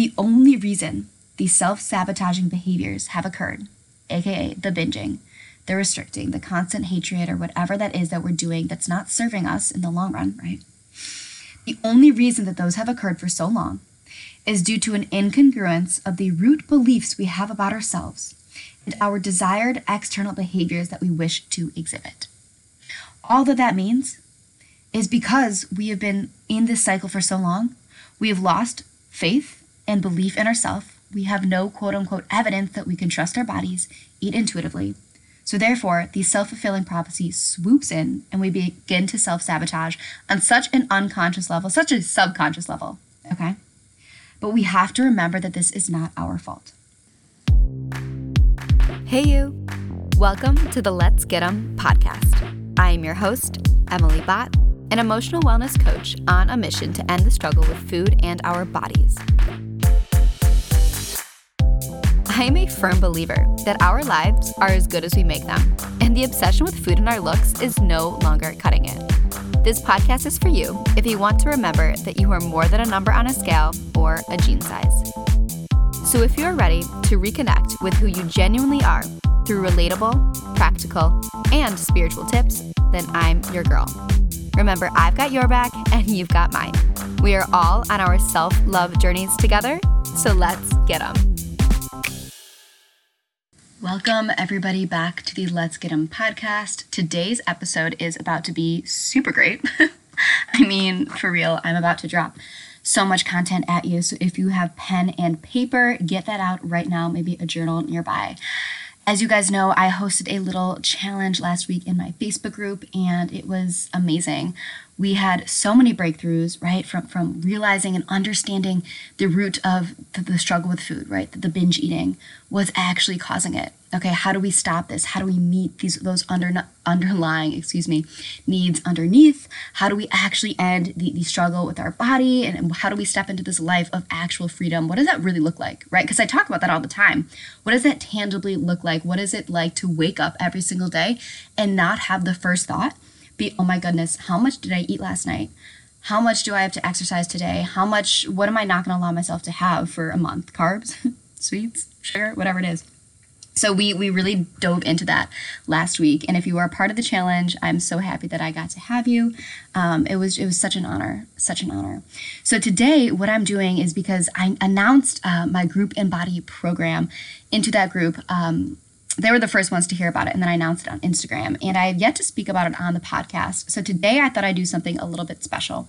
The only reason these self sabotaging behaviors have occurred, aka the binging, the restricting, the constant hatred, or whatever that is that we're doing that's not serving us in the long run, right? The only reason that those have occurred for so long is due to an incongruence of the root beliefs we have about ourselves and our desired external behaviors that we wish to exhibit. All that that means is because we have been in this cycle for so long, we have lost faith and belief in ourselves. We have no quote unquote evidence that we can trust our bodies, eat intuitively. So, therefore, the self fulfilling prophecy swoops in and we begin to self sabotage on such an unconscious level, such a subconscious level. Okay? But we have to remember that this is not our fault. Hey, you. Welcome to the Let's Get 'em podcast. I am your host, Emily Bott, an emotional wellness coach on a mission to end the struggle with food and our bodies. I am a firm believer that our lives are as good as we make them, and the obsession with food and our looks is no longer cutting it. This podcast is for you if you want to remember that you are more than a number on a scale or a jean size. So if you're ready to reconnect with who you genuinely are through relatable, practical, and spiritual tips, then I'm your girl. Remember, I've got your back and you've got mine. We are all on our self love journeys together, so let's get them. Welcome, everybody, back to the Let's Get 'em podcast. Today's episode is about to be super great. I mean, for real, I'm about to drop so much content at you. So if you have pen and paper, get that out right now, maybe a journal nearby. As you guys know, I hosted a little challenge last week in my Facebook group, and it was amazing. We had so many breakthroughs, right? From from realizing and understanding the root of the, the struggle with food, right? That the binge eating was actually causing it. Okay how do we stop this? How do we meet these those under underlying excuse me needs underneath? How do we actually end the, the struggle with our body? And how do we step into this life of actual freedom? What does that really look like right? Because i talk about that all the time. What does that tangibly look like? What is it like to wake up every single day and not have the first thought be oh my goodness how much did i eat last night how much do i have to exercise today how much what am i not going to allow myself to have for a month carbs sweets sugar whatever it is so we we really dove into that last week, and if you are part of the challenge, I'm so happy that I got to have you. Um, it was it was such an honor, such an honor. So today, what I'm doing is because I announced uh, my group Embody program into that group. Um, they were the first ones to hear about it, and then I announced it on Instagram. And I have yet to speak about it on the podcast. So today, I thought I'd do something a little bit special.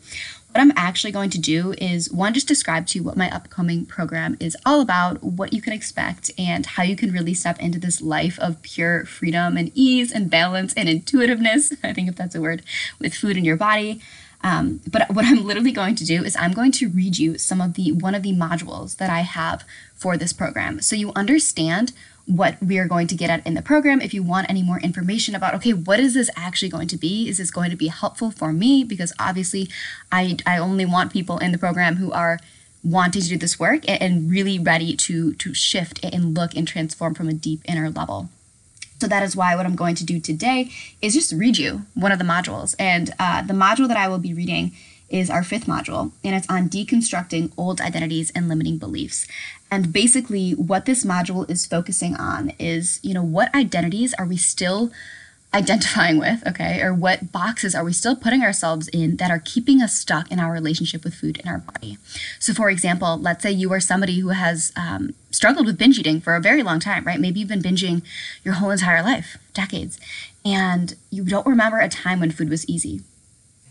What I'm actually going to do is one, just describe to you what my upcoming program is all about, what you can expect, and how you can really step into this life of pure freedom and ease and balance and intuitiveness. I think if that's a word with food in your body. Um, but what I'm literally going to do is I'm going to read you some of the one of the modules that I have for this program, so you understand what we are going to get at in the program. If you want any more information about, okay, what is this actually going to be? Is this going to be helpful for me? Because obviously, I, I only want people in the program who are wanting to do this work and, and really ready to to shift and look and transform from a deep inner level. So that is why what I'm going to do today is just read you one of the modules. And uh, the module that I will be reading is our fifth module, and it's on deconstructing old identities and limiting beliefs. And basically, what this module is focusing on is, you know, what identities are we still identifying with, okay, or what boxes are we still putting ourselves in that are keeping us stuck in our relationship with food in our body? So, for example, let's say you are somebody who has um, struggled with binge eating for a very long time, right? Maybe you've been binging your whole entire life, decades, and you don't remember a time when food was easy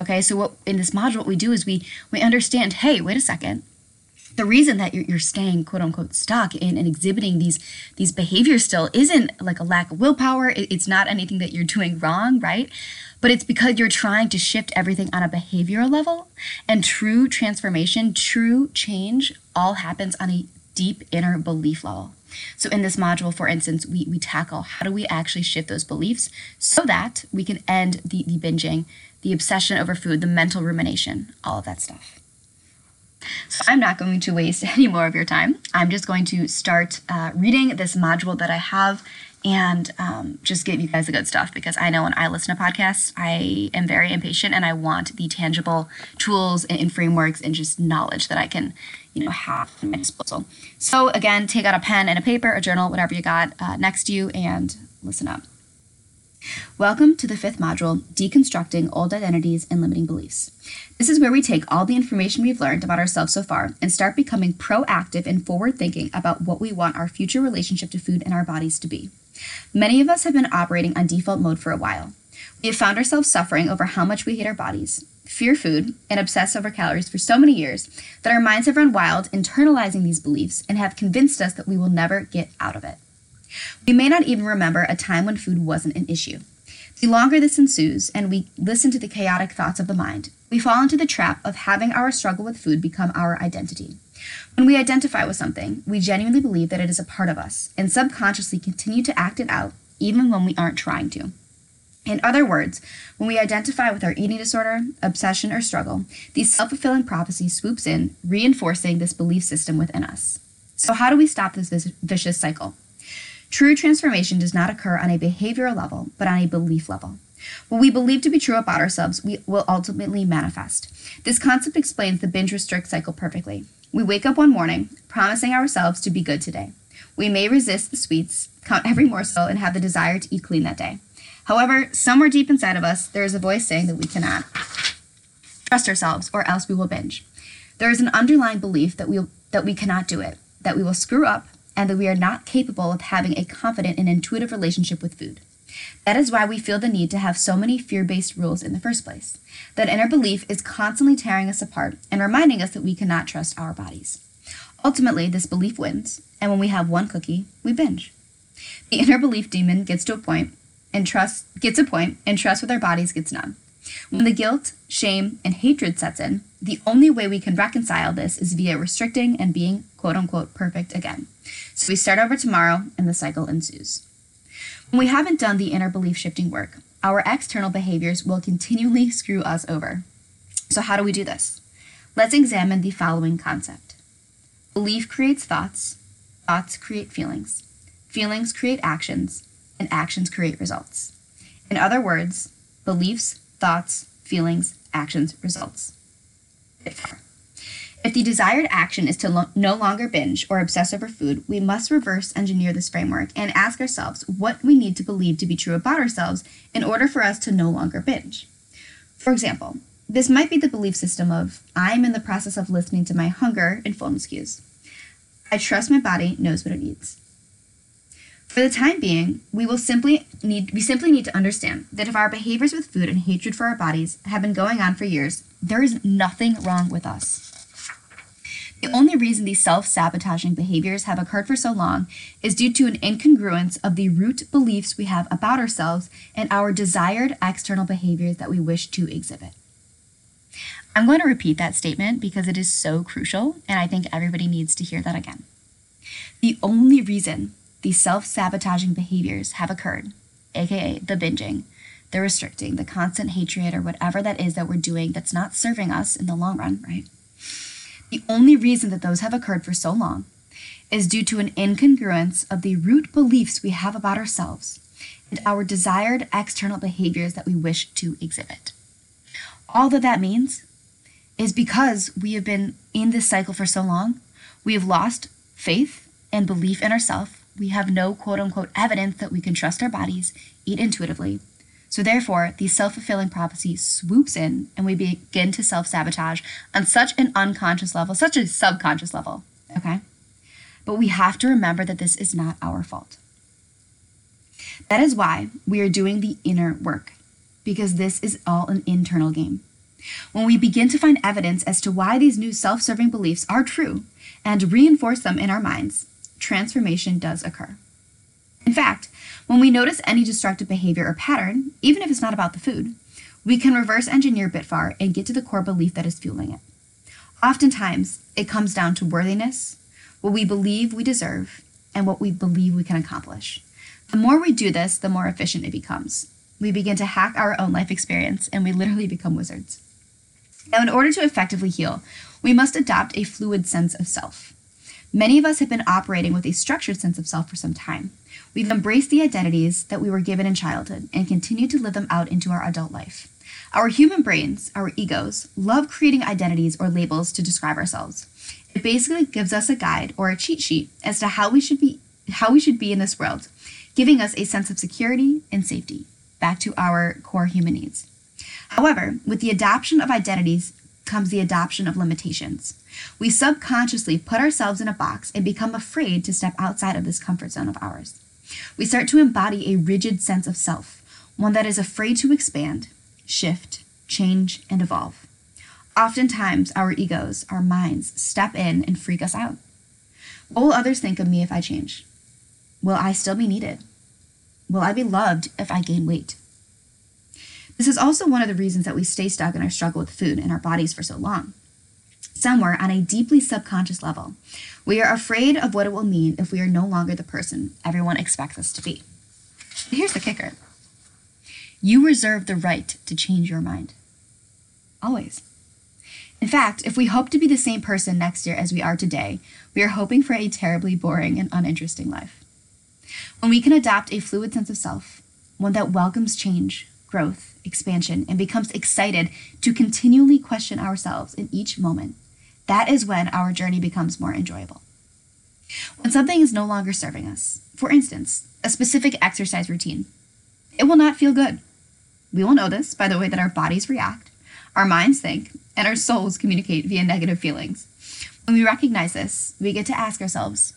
Okay, so what in this module what we do is we we understand, hey, wait a second. The reason that you're, you're staying quote unquote stuck in and exhibiting these these behaviors still isn't like a lack of willpower. It, it's not anything that you're doing wrong, right? But it's because you're trying to shift everything on a behavioral level. And true transformation, true change, all happens on a deep inner belief level. So, in this module, for instance, we, we tackle how do we actually shift those beliefs so that we can end the, the binging the obsession over food, the mental rumination, all of that stuff. So I'm not going to waste any more of your time. I'm just going to start uh, reading this module that I have and um, just give you guys the good stuff because I know when I listen to podcasts, I am very impatient and I want the tangible tools and, frameworks and just knowledge that I can, you know, have at my disposal. So again, take out a pen and a paper, a journal, whatever you got uh, next to you, and listen up. Welcome to the fifth module, Deconstructing Old Identities and Limiting Beliefs. This is where we take all the information we've learned about ourselves so far and start becoming proactive and forward thinking about what we want our future relationship to food and our bodies to be. Many of us have been operating on default mode for a while. We have found ourselves suffering over how much we hate our bodies, fear food, and obsess over calories for so many years that our minds have run wild, internalizing these beliefs, and have convinced us that we will never get out of it. We may not even remember a time when food wasn't an issue. The longer this ensues and we listen to the chaotic thoughts of the mind, we fall into the trap of having our struggle with food become our identity. When we identify with something, we genuinely believe that it is a part of us and subconsciously continue to act it out even when we aren't trying to. In other words, when we identify with our eating disorder, obsession, or struggle, the self fulfilling prophecy swoops in, reinforcing this belief system within us. So, how do we stop this vicious cycle? True transformation does not occur on a behavioral level, but on a belief level. What we believe to be true about ourselves, we will ultimately manifest. This concept explains the binge restrict cycle perfectly. We wake up one morning, promising ourselves to be good today. We may resist the sweets, count every morsel, and have the desire to eat clean that day. However, somewhere deep inside of us, there is a voice saying that we cannot trust ourselves, or else we will binge. There is an underlying belief that we that we cannot do it, that we will screw up, and that we are not capable of having a confident and intuitive relationship with food. That is why we feel the need to have so many fear based rules in the first place. That inner belief is constantly tearing us apart and reminding us that we cannot trust our bodies. Ultimately, this belief wins, and when we have one cookie, we binge. The inner belief demon gets to a point and trust gets a point and trust with our bodies gets none. When the guilt, shame, and hatred sets in, the only way we can reconcile this is via restricting and being quote unquote perfect again. So we start over tomorrow and the cycle ensues. When we haven't done the inner belief shifting work, our external behaviors will continually screw us over. So, how do we do this? Let's examine the following concept belief creates thoughts, thoughts create feelings, feelings create actions, and actions create results. In other words, beliefs, thoughts, feelings, actions, results. If the desired action is to lo- no longer binge or obsess over food, we must reverse engineer this framework and ask ourselves what we need to believe to be true about ourselves in order for us to no longer binge. For example, this might be the belief system of I'm in the process of listening to my hunger and fullness cues. I trust my body knows what it needs. For the time being, we will simply need we simply need to understand that if our behaviors with food and hatred for our bodies have been going on for years, there is nothing wrong with us. The only reason these self sabotaging behaviors have occurred for so long is due to an incongruence of the root beliefs we have about ourselves and our desired external behaviors that we wish to exhibit. I'm going to repeat that statement because it is so crucial, and I think everybody needs to hear that again. The only reason these self sabotaging behaviors have occurred, aka the binging, the restricting, the constant hatred, or whatever that is that we're doing that's not serving us in the long run, right? The only reason that those have occurred for so long is due to an incongruence of the root beliefs we have about ourselves and our desired external behaviors that we wish to exhibit. All that that means is because we have been in this cycle for so long, we have lost faith and belief in ourselves. We have no quote unquote evidence that we can trust our bodies, eat intuitively, so, therefore, the self fulfilling prophecy swoops in and we begin to self sabotage on such an unconscious level, such a subconscious level. Okay? But we have to remember that this is not our fault. That is why we are doing the inner work, because this is all an internal game. When we begin to find evidence as to why these new self serving beliefs are true and reinforce them in our minds, transformation does occur. In fact, when we notice any destructive behavior or pattern, even if it's not about the food, we can reverse engineer Bitfar and get to the core belief that is fueling it. Oftentimes, it comes down to worthiness, what we believe we deserve, and what we believe we can accomplish. The more we do this, the more efficient it becomes. We begin to hack our own life experience and we literally become wizards. Now, in order to effectively heal, we must adopt a fluid sense of self. Many of us have been operating with a structured sense of self for some time. We've embraced the identities that we were given in childhood and continue to live them out into our adult life. Our human brains, our egos, love creating identities or labels to describe ourselves. It basically gives us a guide or a cheat sheet as to how we should be how we should be in this world, giving us a sense of security and safety, back to our core human needs. However, with the adoption of identities comes the adoption of limitations. We subconsciously put ourselves in a box and become afraid to step outside of this comfort zone of ours. We start to embody a rigid sense of self, one that is afraid to expand, shift, change, and evolve. Oftentimes, our egos, our minds, step in and freak us out. What will others think of me if I change? Will I still be needed? Will I be loved if I gain weight? This is also one of the reasons that we stay stuck in our struggle with food and our bodies for so long. Somewhere on a deeply subconscious level, we are afraid of what it will mean if we are no longer the person everyone expects us to be. But here's the kicker you reserve the right to change your mind. Always. In fact, if we hope to be the same person next year as we are today, we are hoping for a terribly boring and uninteresting life. When we can adopt a fluid sense of self, one that welcomes change, growth, expansion, and becomes excited to continually question ourselves in each moment, that is when our journey becomes more enjoyable. When something is no longer serving us, for instance, a specific exercise routine, it will not feel good. We will know this by the way that our bodies react, our minds think, and our souls communicate via negative feelings. When we recognize this, we get to ask ourselves,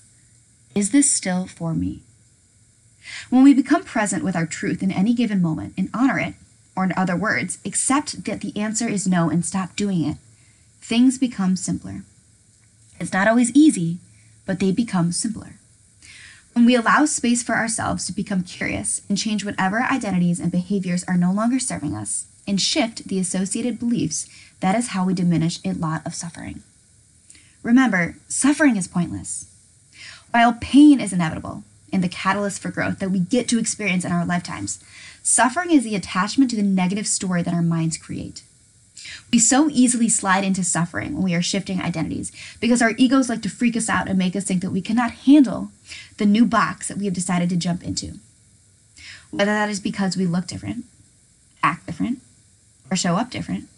is this still for me? When we become present with our truth in any given moment and honor it, or in other words, accept that the answer is no and stop doing it, things become simpler. It's not always easy, but they become simpler. When we allow space for ourselves to become curious and change whatever identities and behaviors are no longer serving us, and shift the associated beliefs, that is how we diminish a lot of suffering. Remember, suffering is pointless. While pain is inevitable and the catalyst for growth that we get to experience in our lifetimes, Suffering is the attachment to the negative story that our minds create. We so easily slide into suffering when we are shifting identities because our egos like to freak us out and make us think that we cannot handle the new box that we have decided to jump into. Whether that is because we look different, act different, or show up different,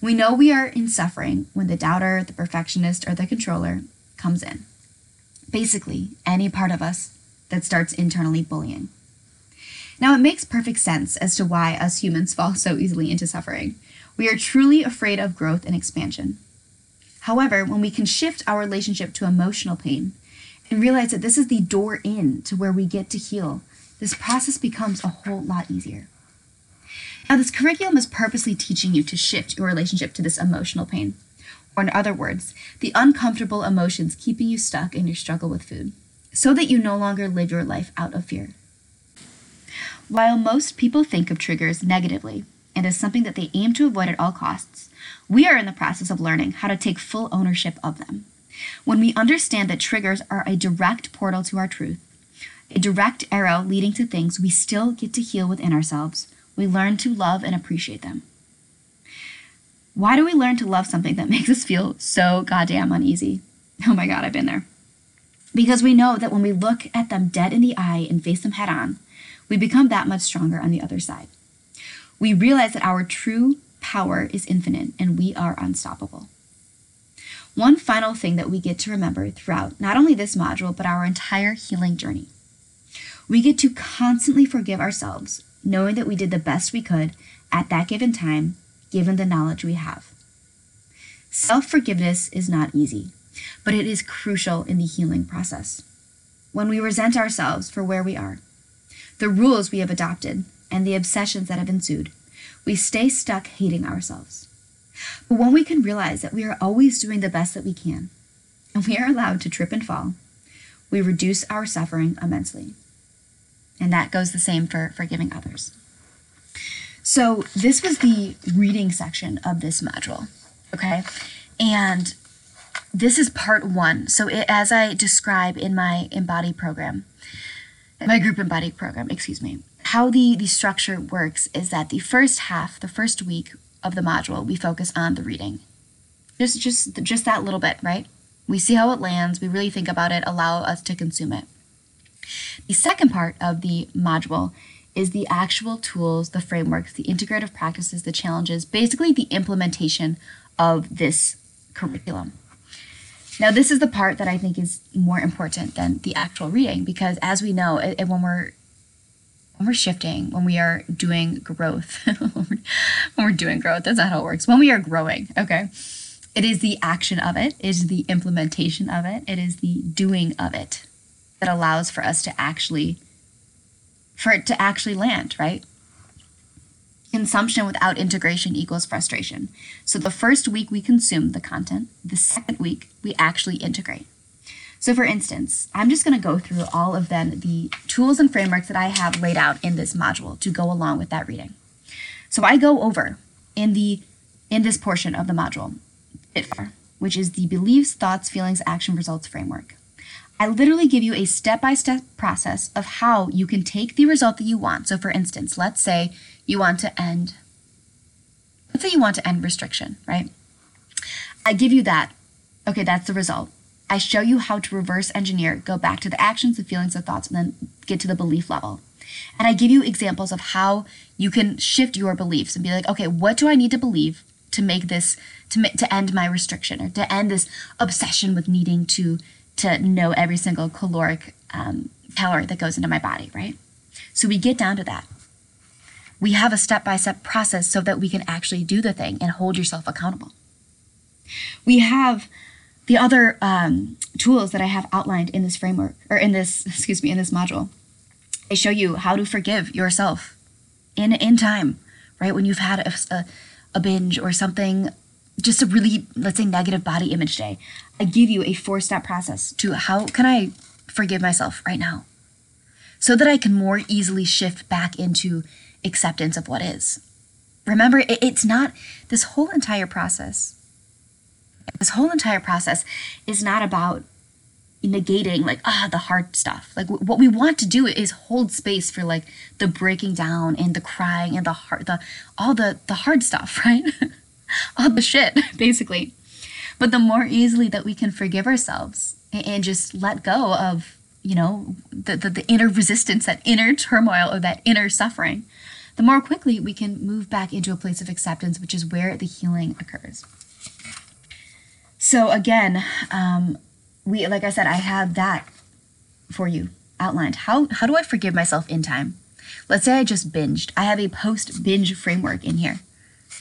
we know we are in suffering when the doubter, the perfectionist, or the controller comes in. Basically, any part of us that starts internally bullying. Now, it makes perfect sense as to why us humans fall so easily into suffering. We are truly afraid of growth and expansion. However, when we can shift our relationship to emotional pain and realize that this is the door in to where we get to heal, this process becomes a whole lot easier. Now, this curriculum is purposely teaching you to shift your relationship to this emotional pain, or in other words, the uncomfortable emotions keeping you stuck in your struggle with food, so that you no longer live your life out of fear. While most people think of triggers negatively and as something that they aim to avoid at all costs, we are in the process of learning how to take full ownership of them. When we understand that triggers are a direct portal to our truth, a direct arrow leading to things we still get to heal within ourselves, we learn to love and appreciate them. Why do we learn to love something that makes us feel so goddamn uneasy? Oh my god, I've been there. Because we know that when we look at them dead in the eye and face them head on, we become that much stronger on the other side. We realize that our true power is infinite and we are unstoppable. One final thing that we get to remember throughout not only this module, but our entire healing journey. We get to constantly forgive ourselves, knowing that we did the best we could at that given time, given the knowledge we have. Self forgiveness is not easy, but it is crucial in the healing process. When we resent ourselves for where we are, the rules we have adopted, and the obsessions that have ensued, we stay stuck hating ourselves. But when we can realize that we are always doing the best that we can, and we are allowed to trip and fall, we reduce our suffering immensely. And that goes the same for forgiving others. So, this was the reading section of this module, okay? And this is part one. So, it, as I describe in my Embody program, my group embodied program, excuse me. How the, the structure works is that the first half, the first week of the module, we focus on the reading. Just just just that little bit, right? We see how it lands, we really think about it, allow us to consume it. The second part of the module is the actual tools, the frameworks, the integrative practices, the challenges, basically the implementation of this curriculum. Now, this is the part that I think is more important than the actual reading because, as we know, it, it, when we're when we're shifting, when we are doing growth, when we're doing growth, that's not how it works. When we are growing, okay, it is the action of it, it is the implementation of it, it is the doing of it that allows for us to actually for it to actually land, right? Consumption without integration equals frustration. So the first week we consume the content, the second week we actually integrate. So for instance, I'm just going to go through all of then the tools and frameworks that I have laid out in this module to go along with that reading. So I go over in the in this portion of the module, which is the beliefs, thoughts, feelings, action, results framework. I literally give you a step by step process of how you can take the result that you want. So, for instance, let's say you want to end, let's say you want to end restriction, right? I give you that. Okay, that's the result. I show you how to reverse engineer, go back to the actions, the feelings, the thoughts, and then get to the belief level. And I give you examples of how you can shift your beliefs and be like, okay, what do I need to believe to make this, to, to end my restriction or to end this obsession with needing to to know every single caloric um, calorie that goes into my body, right? So we get down to that. We have a step by step process so that we can actually do the thing and hold yourself accountable. We have the other um, tools that I have outlined in this framework, or in this, excuse me, in this module. I show you how to forgive yourself in in time, right? When you've had a, a, a binge or something just a really, let's say, negative body image day, I give you a four step process to how can I forgive myself right now so that I can more easily shift back into acceptance of what is. Remember, it's not this whole entire process. This whole entire process is not about negating like ah the hard stuff like w- what we want to do is hold space for like the breaking down and the crying and the heart the all the the hard stuff right all the shit, basically. But the more easily that we can forgive ourselves and just let go of, you know, the, the, the inner resistance, that inner turmoil, or that inner suffering, the more quickly we can move back into a place of acceptance, which is where the healing occurs. So again, um, we like I said, I have that for you outlined. How how do I forgive myself in time? Let's say I just binged. I have a post binge framework in here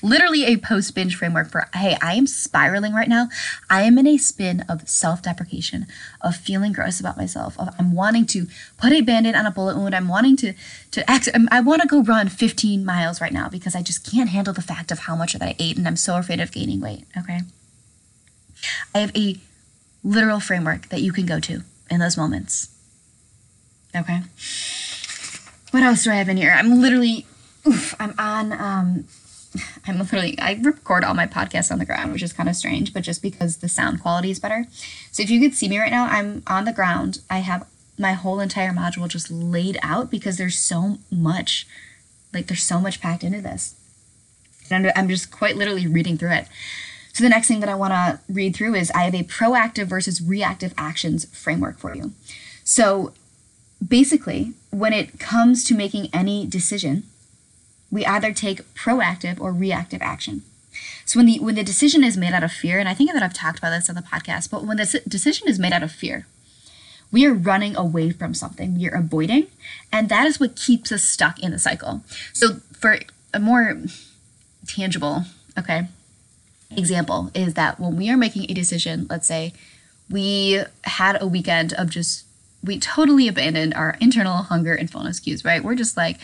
literally a post binge framework for hey, I am spiraling right now. I am in a spin of self deprecation, of feeling gross about myself, of I'm wanting to put a band aid on a bullet wound. I'm wanting to, to act, I want to go run 15 miles right now because I just can't handle the fact of how much that I ate and I'm so afraid of gaining weight. Okay. I have a literal framework that you can go to in those moments. Okay. What else do I have in here? I'm literally, oof, I'm on um, I'm literally I record all my podcasts on the ground, which is kind of strange, but just because the sound quality is better. So if you could see me right now, I'm on the ground. I have my whole entire module just laid out because there's so much, like there's so much packed into this. And I'm just quite literally reading through it. So the next thing that I want to read through is I have a proactive versus reactive actions framework for you. So basically, when it comes to making any decision, we either take proactive or reactive action. So when the when the decision is made out of fear, and I think that I've talked about this on the podcast, but when the decision is made out of fear, we are running away from something, we are avoiding, and that is what keeps us stuck in the cycle. So for a more tangible, okay, example is that when we are making a decision, let's say we had a weekend of just we totally abandoned our internal hunger and fullness cues, right? We're just like,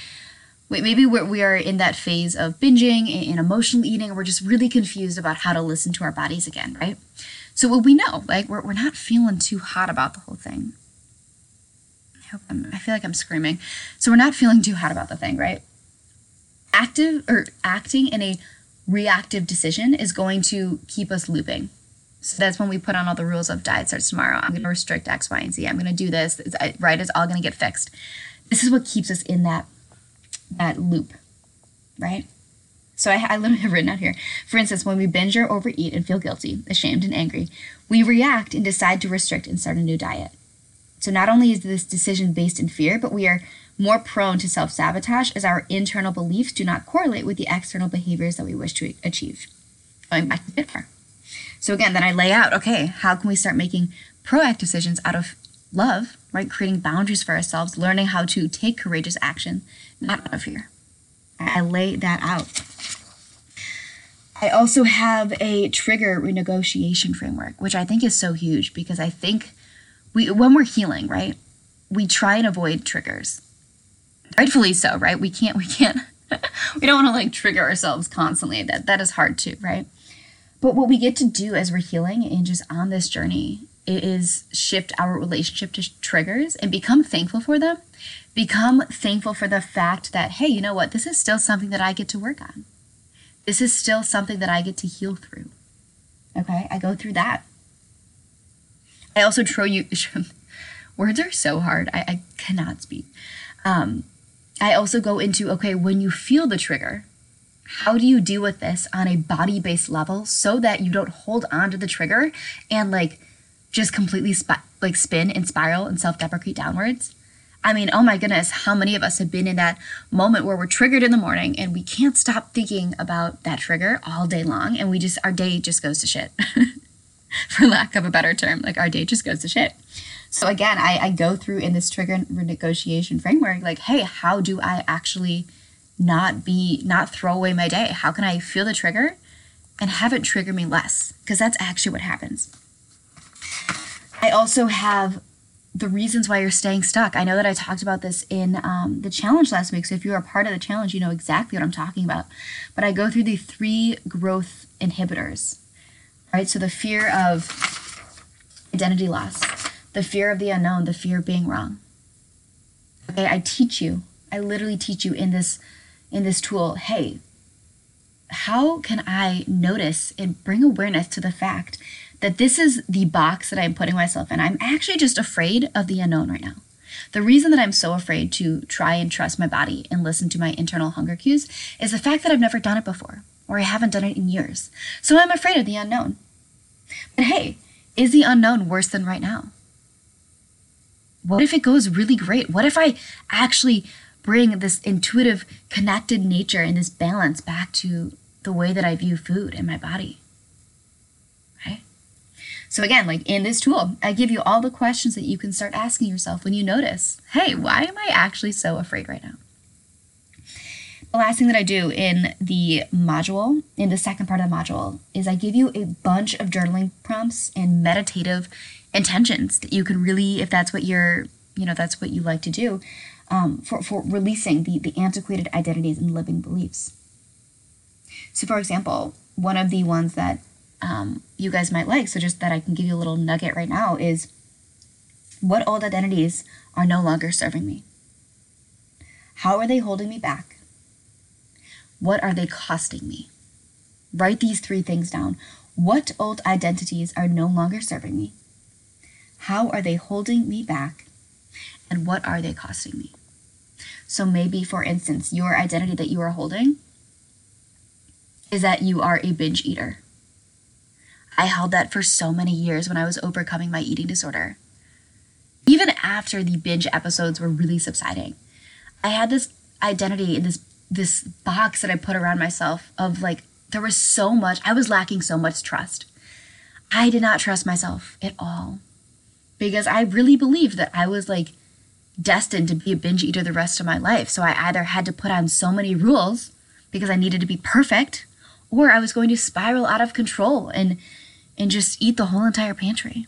maybe we're, we are in that phase of binging and emotional eating we're just really confused about how to listen to our bodies again right? So what we know like we're, we're not feeling too hot about the whole thing. I, hope I'm, I feel like i'm screaming. So we're not feeling too hot about the thing right? Active or acting in a reactive decision is going to keep us looping. So that's when we put on all the rules of diet starts tomorrow. I'm going to restrict x y and z. I'm going to do this. Right it's all going to get fixed. This is what keeps us in that that loop, right? So I, I literally have written out here. For instance, when we binge or overeat and feel guilty, ashamed, and angry, we react and decide to restrict and start a new diet. So not only is this decision based in fear, but we are more prone to self sabotage as our internal beliefs do not correlate with the external behaviors that we wish to achieve. Oh, Going back to before. So again, then I lay out okay, how can we start making proactive decisions out of love, right? Creating boundaries for ourselves, learning how to take courageous action, not out of fear. I lay that out. I also have a trigger renegotiation framework, which I think is so huge because I think we when we're healing, right? We try and avoid triggers. Rightfully so, right? We can't we can't we don't want to like trigger ourselves constantly. That that is hard too, right? But what we get to do as we're healing and just on this journey is shift our relationship to triggers and become thankful for them. Become thankful for the fact that, hey, you know what? This is still something that I get to work on. This is still something that I get to heal through. Okay, I go through that. I also throw you, words are so hard. I, I cannot speak. Um, I also go into, okay, when you feel the trigger, how do you deal with this on a body based level so that you don't hold on to the trigger and like just completely sp- like spin and spiral and self deprecate downwards? I mean, oh my goodness, how many of us have been in that moment where we're triggered in the morning and we can't stop thinking about that trigger all day long and we just, our day just goes to shit, for lack of a better term. Like our day just goes to shit. So again, I, I go through in this trigger renegotiation framework, like, hey, how do I actually not be, not throw away my day? How can I feel the trigger and have it trigger me less? Because that's actually what happens. I also have the reasons why you're staying stuck. I know that I talked about this in um, the challenge last week. So if you are part of the challenge, you know exactly what I'm talking about. But I go through the three growth inhibitors, right? So the fear of identity loss, the fear of the unknown, the fear of being wrong. Okay, I teach you. I literally teach you in this in this tool. Hey, how can I notice and bring awareness to the fact that this is the box that I'm putting myself in. I'm actually just afraid of the unknown right now. The reason that I'm so afraid to try and trust my body and listen to my internal hunger cues is the fact that I've never done it before, or I haven't done it in years. So I'm afraid of the unknown. But hey, is the unknown worse than right now? What if it goes really great? What if I actually bring this intuitive, connected nature and this balance back to the way that I view food and my body? So again, like in this tool, I give you all the questions that you can start asking yourself when you notice, hey, why am I actually so afraid right now? The last thing that I do in the module, in the second part of the module, is I give you a bunch of journaling prompts and meditative intentions that you can really, if that's what you're, you know, that's what you like to do, um, for, for releasing the, the antiquated identities and living beliefs. So, for example, one of the ones that um, you guys might like. So, just that I can give you a little nugget right now is what old identities are no longer serving me? How are they holding me back? What are they costing me? Write these three things down. What old identities are no longer serving me? How are they holding me back? And what are they costing me? So, maybe, for instance, your identity that you are holding is that you are a binge eater I held that for so many years when I was overcoming my eating disorder. Even after the binge episodes were really subsiding, I had this identity in this this box that I put around myself of like there was so much I was lacking so much trust. I did not trust myself at all because I really believed that I was like destined to be a binge eater the rest of my life. So I either had to put on so many rules because I needed to be perfect or I was going to spiral out of control and and just eat the whole entire pantry.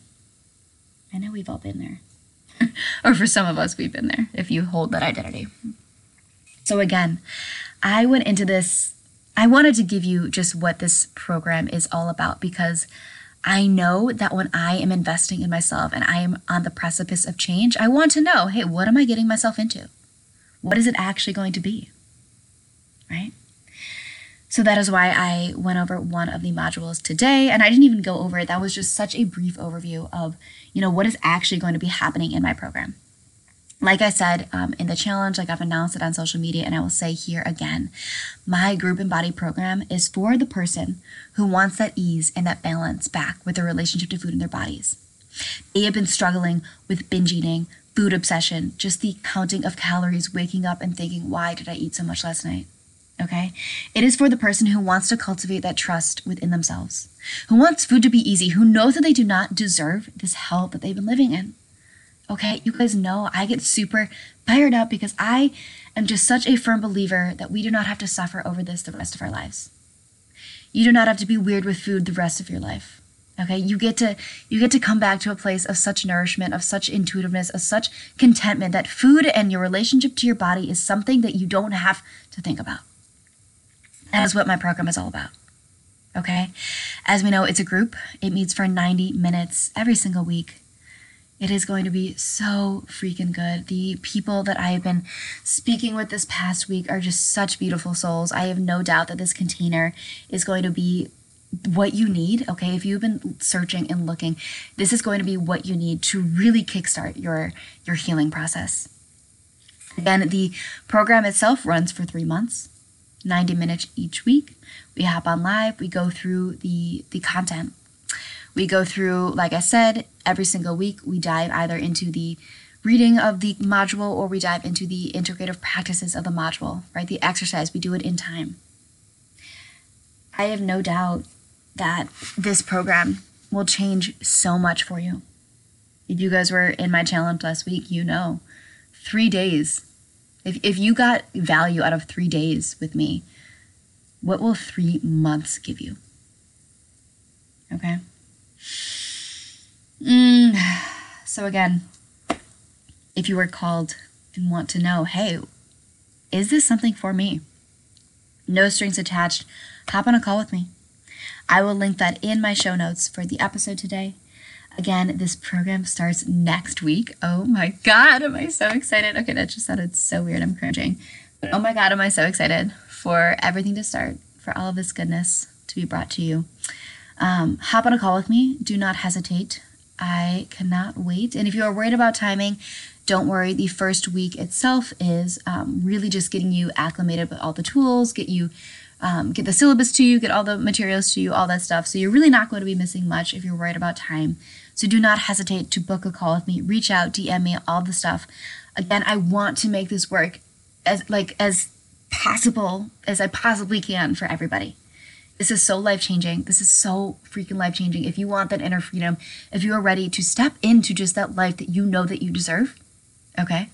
I know we've all been there. or for some of us, we've been there if you hold that identity. So, again, I went into this, I wanted to give you just what this program is all about because I know that when I am investing in myself and I am on the precipice of change, I want to know hey, what am I getting myself into? What is it actually going to be? Right? So that is why I went over one of the modules today and I didn't even go over it. That was just such a brief overview of, you know, what is actually going to be happening in my program. Like I said um, in the challenge, like I've announced it on social media, and I will say here again my group Embody program is for the person who wants that ease and that balance back with their relationship to food and their bodies. They have been struggling with binge eating, food obsession, just the counting of calories, waking up and thinking, why did I eat so much last night? Okay? It is for the person who wants to cultivate that trust within themselves, who wants food to be easy, who knows that they do not deserve this hell that they've been living in. Okay? You guys know I get super fired up because I am just such a firm believer that we do not have to suffer over this the rest of our lives. You do not have to be weird with food the rest of your life. Okay, you get to you get to come back to a place of such nourishment, of such intuitiveness, of such contentment that food and your relationship to your body is something that you don't have to think about. That is what my program is all about. Okay? As we know, it's a group. It meets for 90 minutes every single week. It is going to be so freaking good. The people that I have been speaking with this past week are just such beautiful souls. I have no doubt that this container is going to be what you need okay if you've been searching and looking this is going to be what you need to really kickstart your your healing process again the program itself runs for three months 90 minutes each week we hop on live we go through the the content we go through like i said every single week we dive either into the reading of the module or we dive into the integrative practices of the module right the exercise we do it in time I have no doubt that this program will change so much for you. If you guys were in my challenge last week, you know, three days. If, if you got value out of three days with me, what will three months give you? Okay. Mm, so, again, if you were called and want to know, hey, is this something for me? No strings attached. Hop on a call with me. I will link that in my show notes for the episode today. Again, this program starts next week. Oh my God, am I so excited? Okay, that just sounded so weird. I'm cringing. But oh my God, am I so excited for everything to start, for all of this goodness to be brought to you. Um, hop on a call with me. Do not hesitate. I cannot wait. And if you are worried about timing, don't worry. The first week itself is um, really just getting you acclimated with all the tools, get you um, get the syllabus to you, get all the materials to you, all that stuff. So you're really not going to be missing much if you're worried about time. So do not hesitate to book a call with me. Reach out, DM me, all the stuff. Again, I want to make this work as like as possible as I possibly can for everybody. This is so life changing. This is so freaking life changing. If you want that inner freedom, if you are ready to step into just that life that you know that you deserve, okay,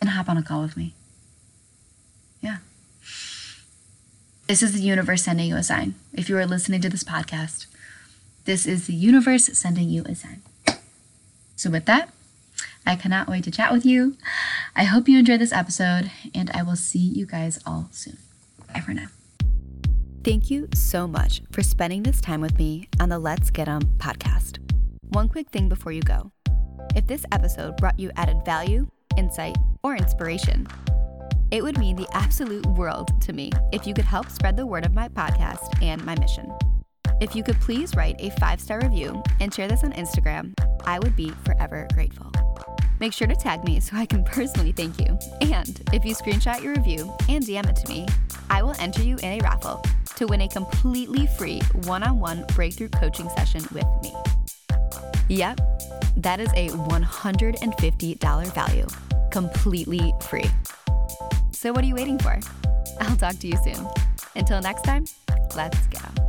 then hop on a call with me. Yeah. This is the universe sending you a sign. If you are listening to this podcast, this is the universe sending you a sign. So, with that, I cannot wait to chat with you. I hope you enjoyed this episode, and I will see you guys all soon. Bye for now. Thank you so much for spending this time with me on the Let's Get 'em podcast. One quick thing before you go. If this episode brought you added value, insight, or inspiration, it would mean the absolute world to me if you could help spread the word of my podcast and my mission. If you could please write a five star review and share this on Instagram, I would be forever grateful. Make sure to tag me so I can personally thank you. And if you screenshot your review and DM it to me, I will enter you in a raffle to win a completely free one on one breakthrough coaching session with me. Yep, that is a $150 value, completely free. So what are you waiting for? I'll talk to you soon. Until next time, let's go.